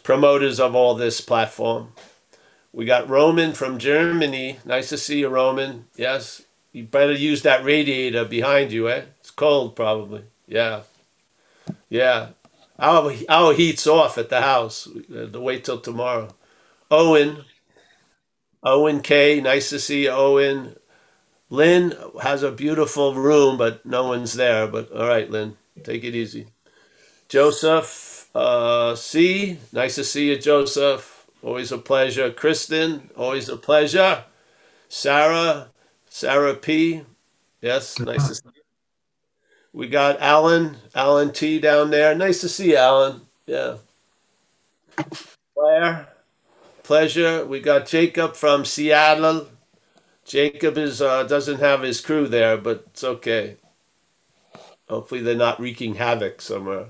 promoters of all this platform. We got Roman from Germany. Nice to see you, Roman. Yes. You better use that radiator behind you, eh? It's cold, probably. Yeah. Yeah. Our, our heat's off at the house. To wait till tomorrow. Owen. Owen K. Nice to see you, Owen. Lynn has a beautiful room, but no one's there. But all right, Lynn, take it easy. Joseph uh, C. Nice to see you, Joseph. Always a pleasure. Kristen, always a pleasure. Sarah, Sarah P. Yes, nice to see you. We got Alan, Alan T down there. Nice to see you, Alan. Yeah. Claire, pleasure. We got Jacob from Seattle. Jacob is uh, doesn't have his crew there, but it's okay. Hopefully, they're not wreaking havoc somewhere.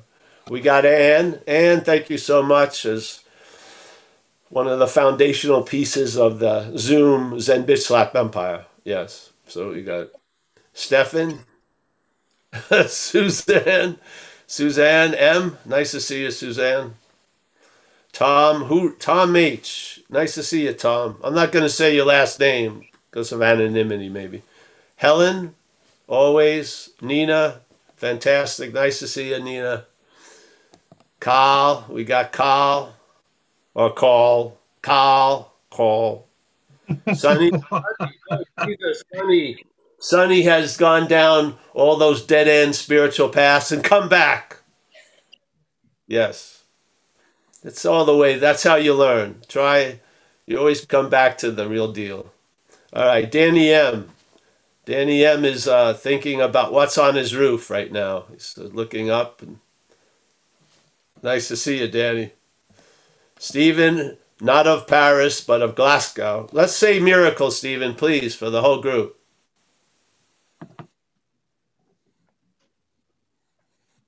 We got Anne. Anne, thank you so much as one of the foundational pieces of the Zoom Zen Bitch Slap Empire. Yes. So we got Stefan, Suzanne, Suzanne M. Nice to see you, Suzanne. Tom, who? Tom H. Nice to see you, Tom. I'm not going to say your last name because of anonymity, maybe. Helen, always. Nina, fantastic. Nice to see you, Nina. Carl, we got Carl, or call, call, call. Sonny, Sonny, Sonny has gone down all those dead end spiritual paths and come back. Yes. That's all the way. That's how you learn. Try. You always come back to the real deal. All right, Danny M. Danny M is uh, thinking about what's on his roof right now. He's looking up. And... Nice to see you, Danny. Stephen, not of Paris, but of Glasgow. Let's say miracle, Stephen, please, for the whole group.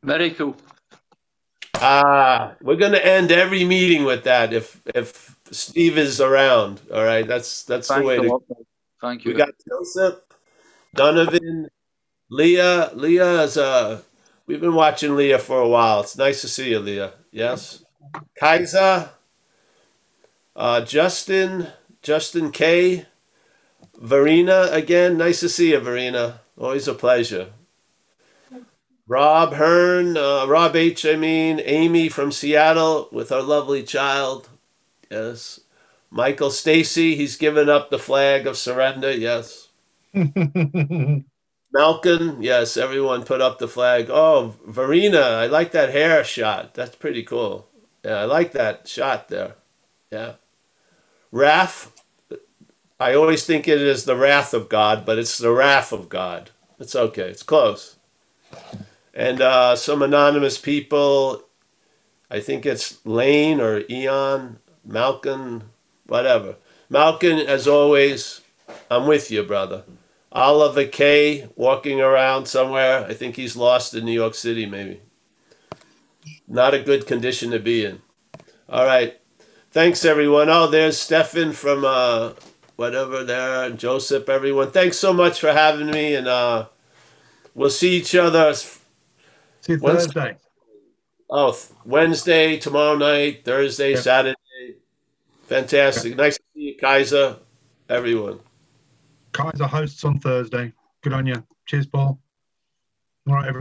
Miracle. Ah, we're gonna end every meeting with that if if Steve is around. All right, that's that's Thank the way to. Lord. Thank you. We got Joseph, Donovan, Leah. Leah is uh we've been watching Leah for a while. It's nice to see you, Leah. Yes. Kaiser, uh, Justin, Justin K, Verena again. Nice to see you, Verena. Always a pleasure. Rob Hearn, uh, Rob H. I mean, Amy from Seattle with our lovely child. Yes. Michael Stacy, he's given up the flag of surrender. Yes. Malcolm, yes, everyone put up the flag. Oh, Verena, I like that hair shot. That's pretty cool. Yeah, I like that shot there. Yeah. Wrath, I always think it is the wrath of God, but it's the wrath of God. It's okay. It's close. And uh, some anonymous people, I think it's Lane or Eon, Malcolm, whatever. Malcolm, as always, I'm with you, brother. Oliver K. walking around somewhere. I think he's lost in New York City, maybe. Not a good condition to be in. All right. Thanks, everyone. Oh, there's Stefan from uh, whatever there, Joseph, everyone. Thanks so much for having me, and uh, we'll see each other. See you When's- Thursday. Oh, Wednesday, tomorrow night, Thursday, Yep. Saturday. Fantastic. Nice to see you, Kaiser, everyone. Kaiser hosts on Thursday. Good on you. Cheers, Paul. All right, everyone.